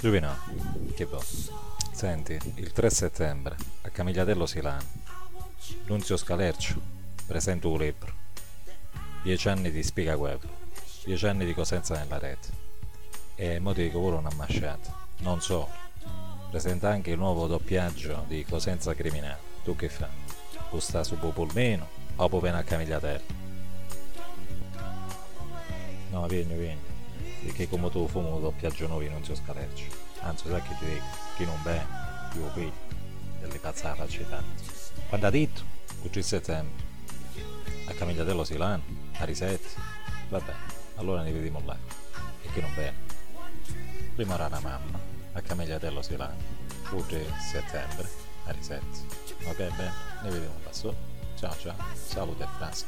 Giovino, che bo. Senti, il 3 settembre, a Camigliatello Silano, Nunzio Scalercio, presento un libro. Dieci anni di spiega web, dieci anni di cosenza nella rete. E mo ti dico pure una masciata. Non solo, presenta anche il nuovo doppiaggio di Cosenza Criminale. Tu che fai? Tu sta su Popolmeno o venire a Camigliatello? No, vieni, vieni perché come tu fumo doppiaggio nuovo non si scalerci anzi sai che ti dico chi non bene più qui delle pazzate faccia tanto quando ha detto il settembre a Camigliatello Silano a Risetti vabbè allora ne vediamo là. E chi non bene rimarrà una mamma a Camigliatello Silano il settembre a Risetti. Ok bene ne vediamo là su ciao ciao. Salute e frasca